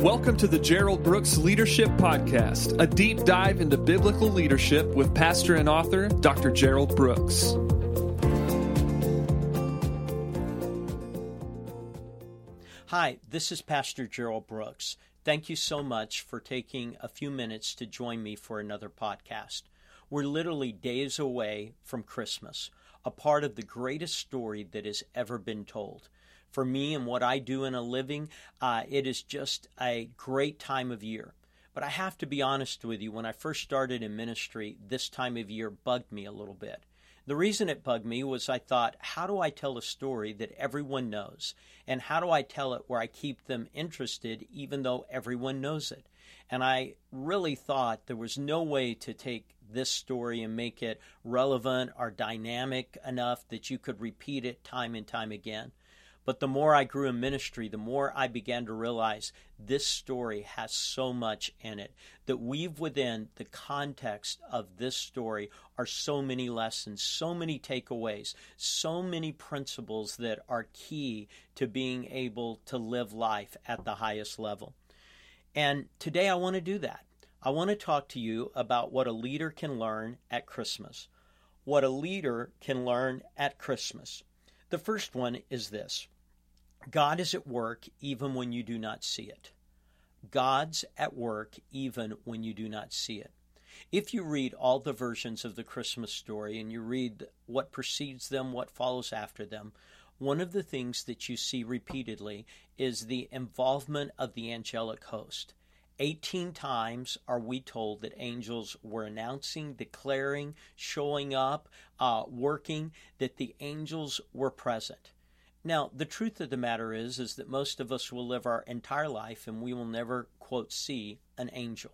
Welcome to the Gerald Brooks Leadership Podcast, a deep dive into biblical leadership with pastor and author Dr. Gerald Brooks. Hi, this is Pastor Gerald Brooks. Thank you so much for taking a few minutes to join me for another podcast. We're literally days away from Christmas, a part of the greatest story that has ever been told for me and what I do in a living, uh, it is just a great time of year. But I have to be honest with you, when I first started in ministry, this time of year bugged me a little bit. The reason it bugged me was I thought, how do I tell a story that everyone knows? And how do I tell it where I keep them interested even though everyone knows it? And I really thought there was no way to take this story and make it relevant or dynamic enough that you could repeat it time and time again. But the more I grew in ministry, the more I began to realize this story has so much in it. That weave within the context of this story are so many lessons, so many takeaways, so many principles that are key to being able to live life at the highest level. And today I want to do that. I want to talk to you about what a leader can learn at Christmas. What a leader can learn at Christmas. The first one is this God is at work even when you do not see it. God's at work even when you do not see it. If you read all the versions of the Christmas story and you read what precedes them, what follows after them, one of the things that you see repeatedly is the involvement of the angelic host. 18 times are we told that angels were announcing, declaring, showing up, uh, working, that the angels were present. Now, the truth of the matter is is that most of us will live our entire life and we will never quote see an angel.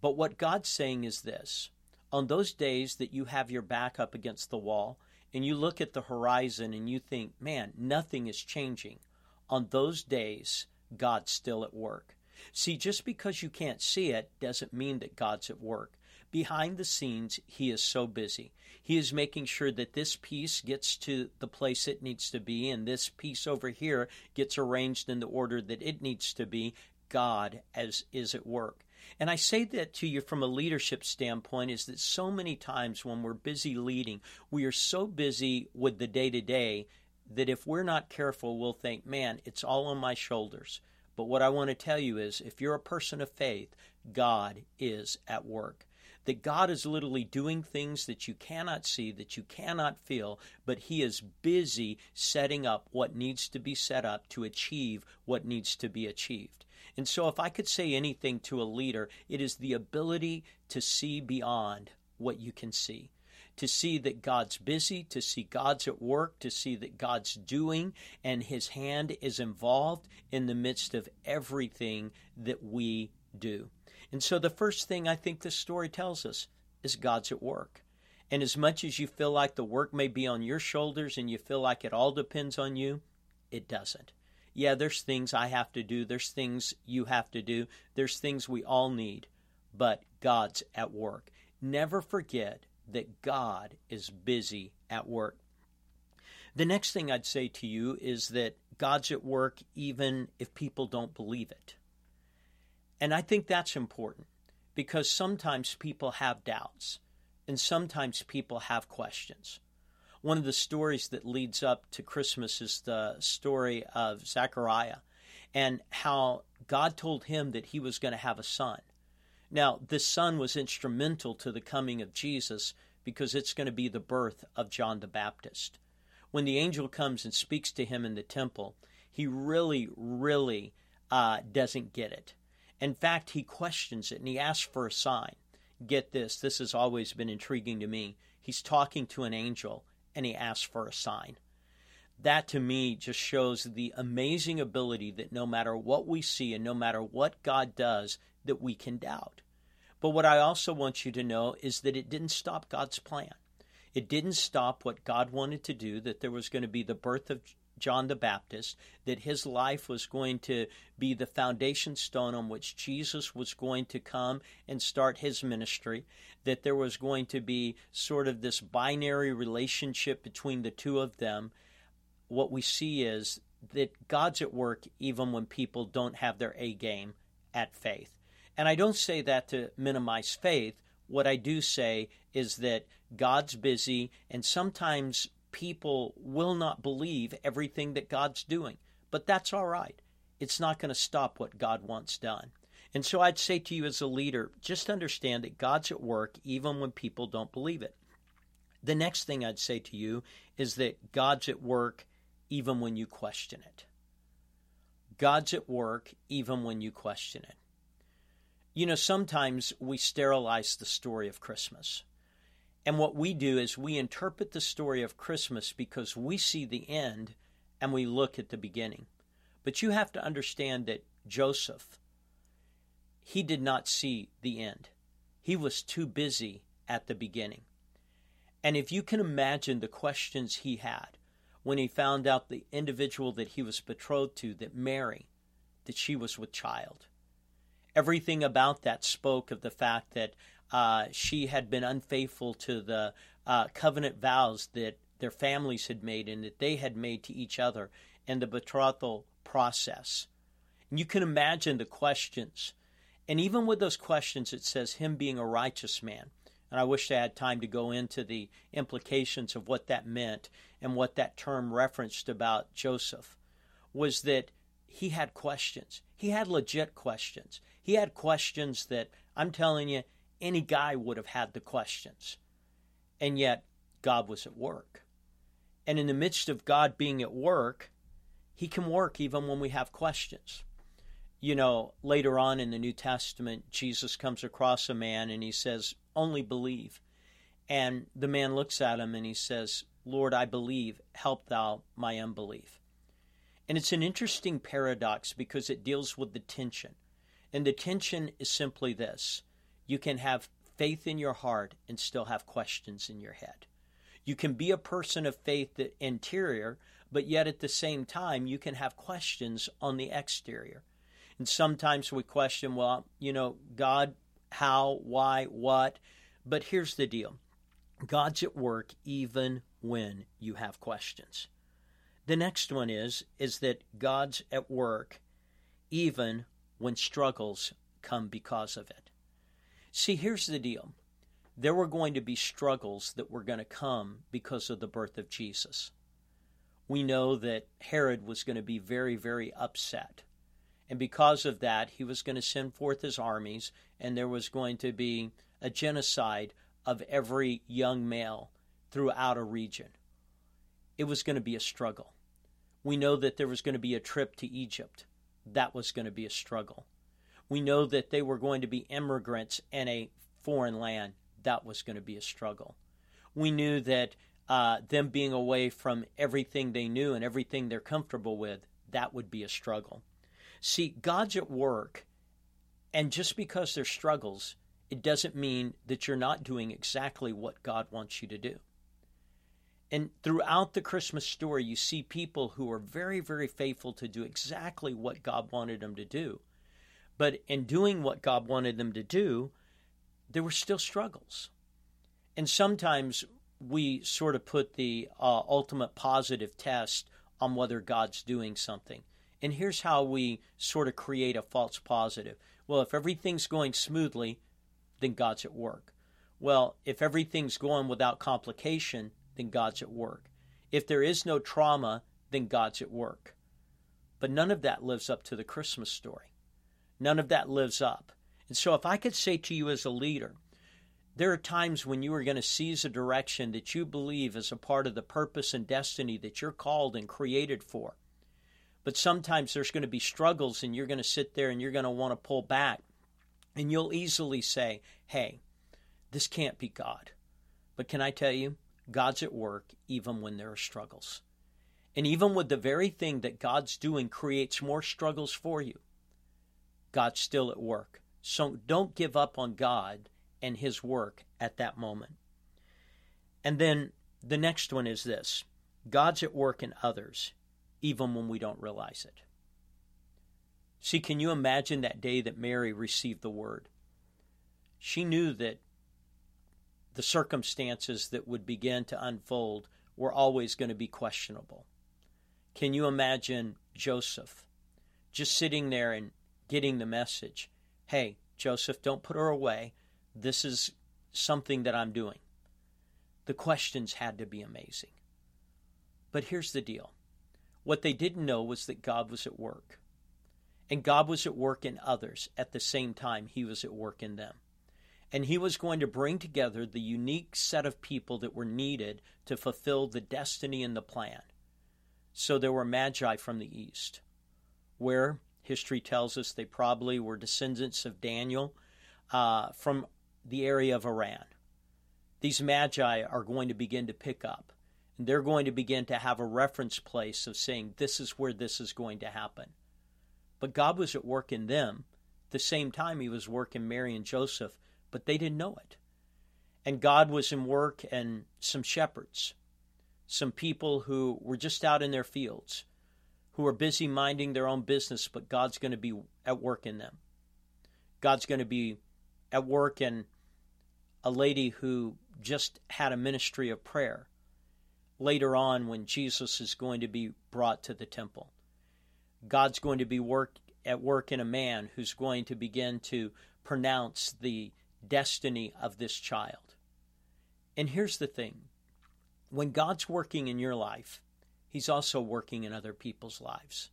But what God's saying is this, on those days that you have your back up against the wall and you look at the horizon and you think, "Man, nothing is changing." On those days, God's still at work. See, just because you can't see it doesn't mean that God's at work. Behind the scenes, he is so busy. He is making sure that this piece gets to the place it needs to be, and this piece over here gets arranged in the order that it needs to be. God as is at work. And I say that to you from a leadership standpoint is that so many times when we're busy leading, we are so busy with the day to day that if we're not careful, we'll think, man, it's all on my shoulders. But what I want to tell you is if you're a person of faith, God is at work that God is literally doing things that you cannot see, that you cannot feel, but He is busy setting up what needs to be set up to achieve what needs to be achieved. And so, if I could say anything to a leader, it is the ability to see beyond what you can see. To see that God's busy, to see God's at work, to see that God's doing, and His hand is involved in the midst of everything that we do. And so the first thing I think this story tells us is God's at work. And as much as you feel like the work may be on your shoulders and you feel like it all depends on you, it doesn't. Yeah, there's things I have to do, there's things you have to do, there's things we all need, but God's at work. Never forget that God is busy at work. The next thing I'd say to you is that God's at work even if people don't believe it. And I think that's important because sometimes people have doubts and sometimes people have questions. One of the stories that leads up to Christmas is the story of Zechariah and how God told him that he was going to have a son. Now, this son was instrumental to the coming of Jesus because it's going to be the birth of John the Baptist. When the angel comes and speaks to him in the temple, he really, really uh, doesn't get it. In fact, he questions it and he asks for a sign. Get this, this has always been intriguing to me. He's talking to an angel and he asks for a sign. That to me just shows the amazing ability that no matter what we see and no matter what God does, that we can doubt. But what I also want you to know is that it didn't stop God's plan. It didn't stop what God wanted to do, that there was going to be the birth of John the Baptist, that his life was going to be the foundation stone on which Jesus was going to come and start his ministry, that there was going to be sort of this binary relationship between the two of them. What we see is that God's at work even when people don't have their A game at faith. And I don't say that to minimize faith. What I do say is that God's busy, and sometimes people will not believe everything that God's doing. But that's all right. It's not going to stop what God wants done. And so I'd say to you as a leader, just understand that God's at work even when people don't believe it. The next thing I'd say to you is that God's at work even when you question it. God's at work even when you question it. You know, sometimes we sterilize the story of Christmas. And what we do is we interpret the story of Christmas because we see the end and we look at the beginning. But you have to understand that Joseph, he did not see the end. He was too busy at the beginning. And if you can imagine the questions he had when he found out the individual that he was betrothed to, that Mary, that she was with child. Everything about that spoke of the fact that uh, she had been unfaithful to the uh, covenant vows that their families had made and that they had made to each other and the betrothal process. And you can imagine the questions. And even with those questions, it says him being a righteous man. And I wish I had time to go into the implications of what that meant and what that term referenced about Joseph. Was that he had questions. He had legit questions. He had questions that I'm telling you, any guy would have had the questions. And yet, God was at work. And in the midst of God being at work, He can work even when we have questions. You know, later on in the New Testament, Jesus comes across a man and he says, Only believe. And the man looks at him and he says, Lord, I believe, help thou my unbelief. And it's an interesting paradox because it deals with the tension. And the tension is simply this you can have faith in your heart and still have questions in your head. You can be a person of faith interior, but yet at the same time, you can have questions on the exterior. And sometimes we question, well, you know, God, how, why, what? But here's the deal God's at work even when you have questions. The next one is is that God's at work even when struggles come because of it. See, here's the deal there were going to be struggles that were going to come because of the birth of Jesus. We know that Herod was going to be very, very upset. And because of that, he was going to send forth his armies, and there was going to be a genocide of every young male throughout a region. It was going to be a struggle. We know that there was going to be a trip to Egypt. That was going to be a struggle. We know that they were going to be immigrants in a foreign land. That was going to be a struggle. We knew that uh, them being away from everything they knew and everything they're comfortable with, that would be a struggle. See, God's at work, and just because there's struggles, it doesn't mean that you're not doing exactly what God wants you to do. And throughout the Christmas story, you see people who are very, very faithful to do exactly what God wanted them to do. But in doing what God wanted them to do, there were still struggles. And sometimes we sort of put the uh, ultimate positive test on whether God's doing something. And here's how we sort of create a false positive. Well, if everything's going smoothly, then God's at work. Well, if everything's going without complication, then God's at work. If there is no trauma, then God's at work. But none of that lives up to the Christmas story. None of that lives up. And so, if I could say to you as a leader, there are times when you are going to seize a direction that you believe is a part of the purpose and destiny that you're called and created for. But sometimes there's going to be struggles, and you're going to sit there and you're going to want to pull back. And you'll easily say, hey, this can't be God. But can I tell you, God's at work even when there are struggles. And even with the very thing that God's doing creates more struggles for you. God's still at work. So don't give up on God and His work at that moment. And then the next one is this God's at work in others, even when we don't realize it. See, can you imagine that day that Mary received the word? She knew that the circumstances that would begin to unfold were always going to be questionable. Can you imagine Joseph just sitting there and getting the message? Hey, Joseph, don't put her away. This is something that I'm doing. The questions had to be amazing. But here's the deal what they didn't know was that God was at work. And God was at work in others at the same time He was at work in them. And He was going to bring together the unique set of people that were needed to fulfill the destiny and the plan. So there were magi from the east, where history tells us they probably were descendants of Daniel uh, from the area of Iran. These magi are going to begin to pick up, and they're going to begin to have a reference place of saying, This is where this is going to happen. But God was at work in them. the same time, He was working Mary and Joseph, but they didn't know it. And God was in work and some shepherds some people who were just out in their fields, who are busy minding their own business, but God's going to be at work in them. God's going to be at work in a lady who just had a ministry of prayer later on when Jesus is going to be brought to the temple. God's going to be work at work in a man who's going to begin to pronounce the destiny of this child. And here's the thing when God's working in your life, He's also working in other people's lives.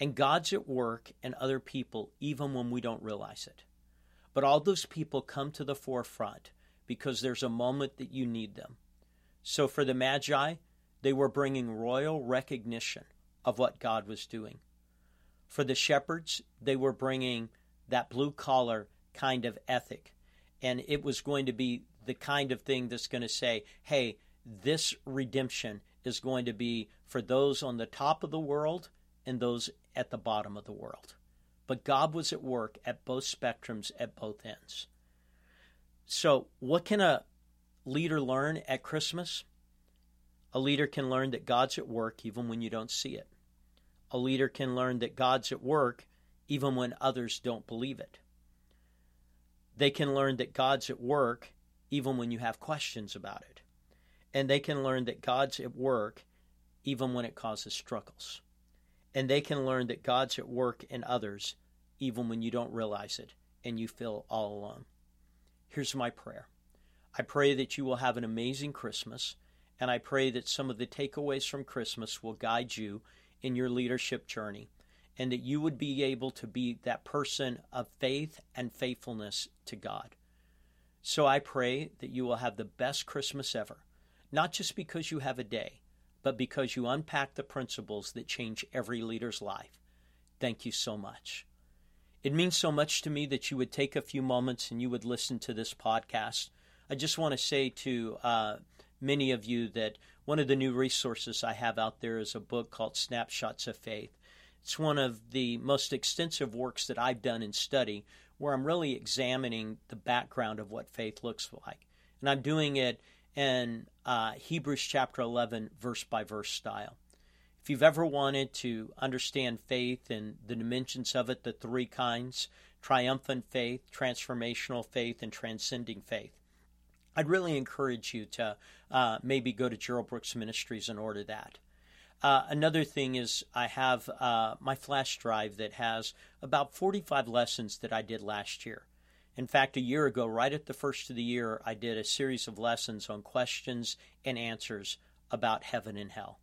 And God's at work in other people even when we don't realize it. But all those people come to the forefront because there's a moment that you need them. So for the Magi, they were bringing royal recognition of what God was doing. For the shepherds, they were bringing that blue collar kind of ethic. And it was going to be the kind of thing that's going to say, hey, this redemption is going to be for those on the top of the world and those at the bottom of the world. But God was at work at both spectrums, at both ends. So, what can a leader learn at Christmas? A leader can learn that God's at work even when you don't see it. A leader can learn that God's at work even when others don't believe it. They can learn that God's at work even when you have questions about it and they can learn that God's at work even when it causes struggles. And they can learn that God's at work in others even when you don't realize it and you feel all alone. Here's my prayer I pray that you will have an amazing Christmas, and I pray that some of the takeaways from Christmas will guide you in your leadership journey, and that you would be able to be that person of faith and faithfulness to God. So I pray that you will have the best Christmas ever not just because you have a day, but because you unpack the principles that change every leader's life. Thank you so much. It means so much to me that you would take a few moments and you would listen to this podcast. I just want to say to uh, many of you that one of the new resources I have out there is a book called Snapshots of Faith. It's one of the most extensive works that I've done in study where I'm really examining the background of what faith looks like. And I'm doing it in uh, Hebrews chapter 11, verse by verse style. If you've ever wanted to understand faith and the dimensions of it, the three kinds triumphant faith, transformational faith, and transcending faith, I'd really encourage you to uh, maybe go to Gerald Brooks Ministries and order that. Uh, another thing is, I have uh, my flash drive that has about 45 lessons that I did last year. In fact, a year ago, right at the first of the year, I did a series of lessons on questions and answers about heaven and hell.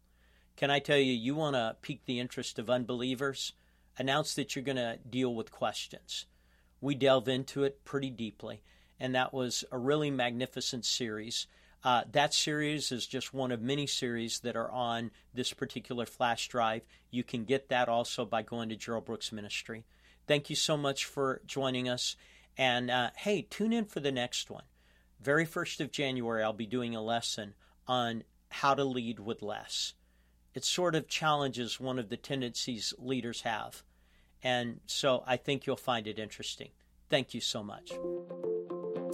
Can I tell you, you want to pique the interest of unbelievers? Announce that you're going to deal with questions. We delve into it pretty deeply, and that was a really magnificent series. Uh, that series is just one of many series that are on this particular flash drive. You can get that also by going to Gerald Brooks Ministry. Thank you so much for joining us. And uh, hey, tune in for the next one. Very first of January, I'll be doing a lesson on how to lead with less. It sort of challenges one of the tendencies leaders have. And so I think you'll find it interesting. Thank you so much.